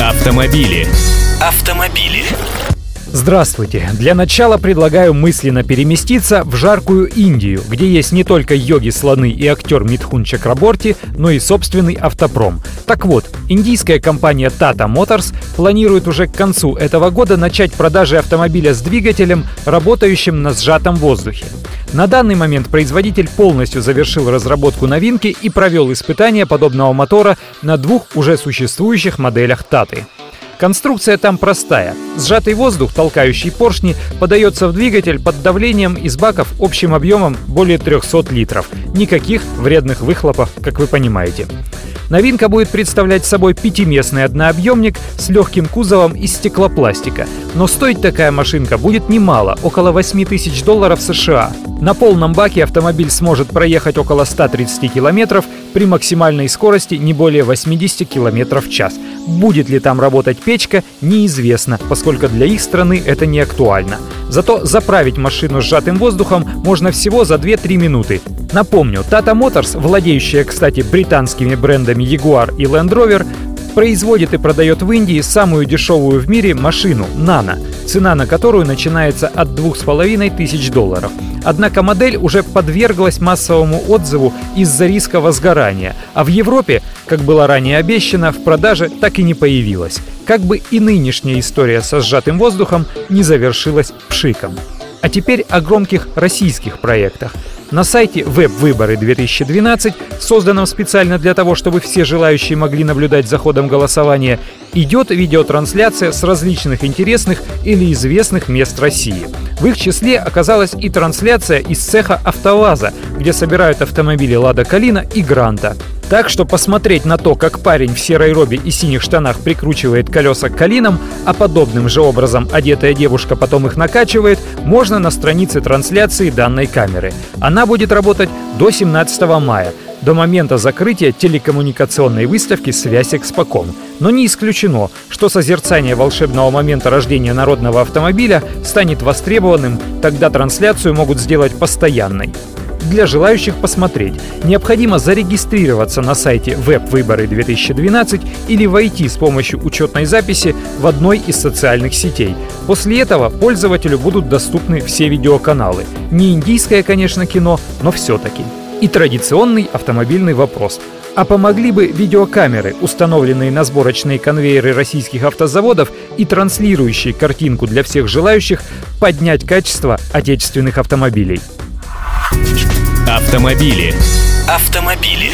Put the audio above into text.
Автомобили. Автомобили. Здравствуйте! Для начала предлагаю мысленно переместиться в жаркую Индию, где есть не только йоги-слоны и актер Митхун Чакраборти, но и собственный автопром. Так вот, индийская компания Tata Motors планирует уже к концу этого года начать продажи автомобиля с двигателем, работающим на сжатом воздухе. На данный момент производитель полностью завершил разработку новинки и провел испытания подобного мотора на двух уже существующих моделях Таты. Конструкция там простая. Сжатый воздух, толкающий поршни, подается в двигатель под давлением из баков общим объемом более 300 литров. Никаких вредных выхлопов, как вы понимаете. Новинка будет представлять собой пятиместный однообъемник с легким кузовом из стеклопластика. Но стоить такая машинка будет немало, около 8 тысяч долларов США. На полном баке автомобиль сможет проехать около 130 километров при максимальной скорости не более 80 километров в час. Будет ли там работать печка, неизвестно, поскольку для их страны это не актуально. Зато заправить машину сжатым воздухом можно всего за 2-3 минуты. Напомню, Tata Motors, владеющая, кстати, британскими брендами Jaguar и Land Rover, производит и продает в Индии самую дешевую в мире машину Nano, цена на которую начинается от 2500 долларов. Однако модель уже подверглась массовому отзыву из-за риска возгорания, а в Европе, как было ранее обещано, в продаже так и не появилась. Как бы и нынешняя история со сжатым воздухом не завершилась пшиком. А теперь о громких российских проектах. На сайте «Веб-выборы 2012», созданном специально для того, чтобы все желающие могли наблюдать за ходом голосования, идет видеотрансляция с различных интересных или известных мест России. В их числе оказалась и трансляция из цеха «АвтоВАЗа», где собирают автомобили «Лада Калина» и «Гранта». Так что посмотреть на то, как парень в серой робе и синих штанах прикручивает колеса к калинам, а подобным же образом одетая девушка потом их накачивает, можно на странице трансляции данной камеры. Она будет работать до 17 мая, до момента закрытия телекоммуникационной выставки «Связь Экспоком». Но не исключено, что созерцание волшебного момента рождения народного автомобиля станет востребованным, тогда трансляцию могут сделать постоянной для желающих посмотреть. Необходимо зарегистрироваться на сайте «Веб-выборы 2012» или войти с помощью учетной записи в одной из социальных сетей. После этого пользователю будут доступны все видеоканалы. Не индийское, конечно, кино, но все-таки. И традиционный автомобильный вопрос. А помогли бы видеокамеры, установленные на сборочные конвейеры российских автозаводов и транслирующие картинку для всех желающих, поднять качество отечественных автомобилей? Автомобили. Автомобили.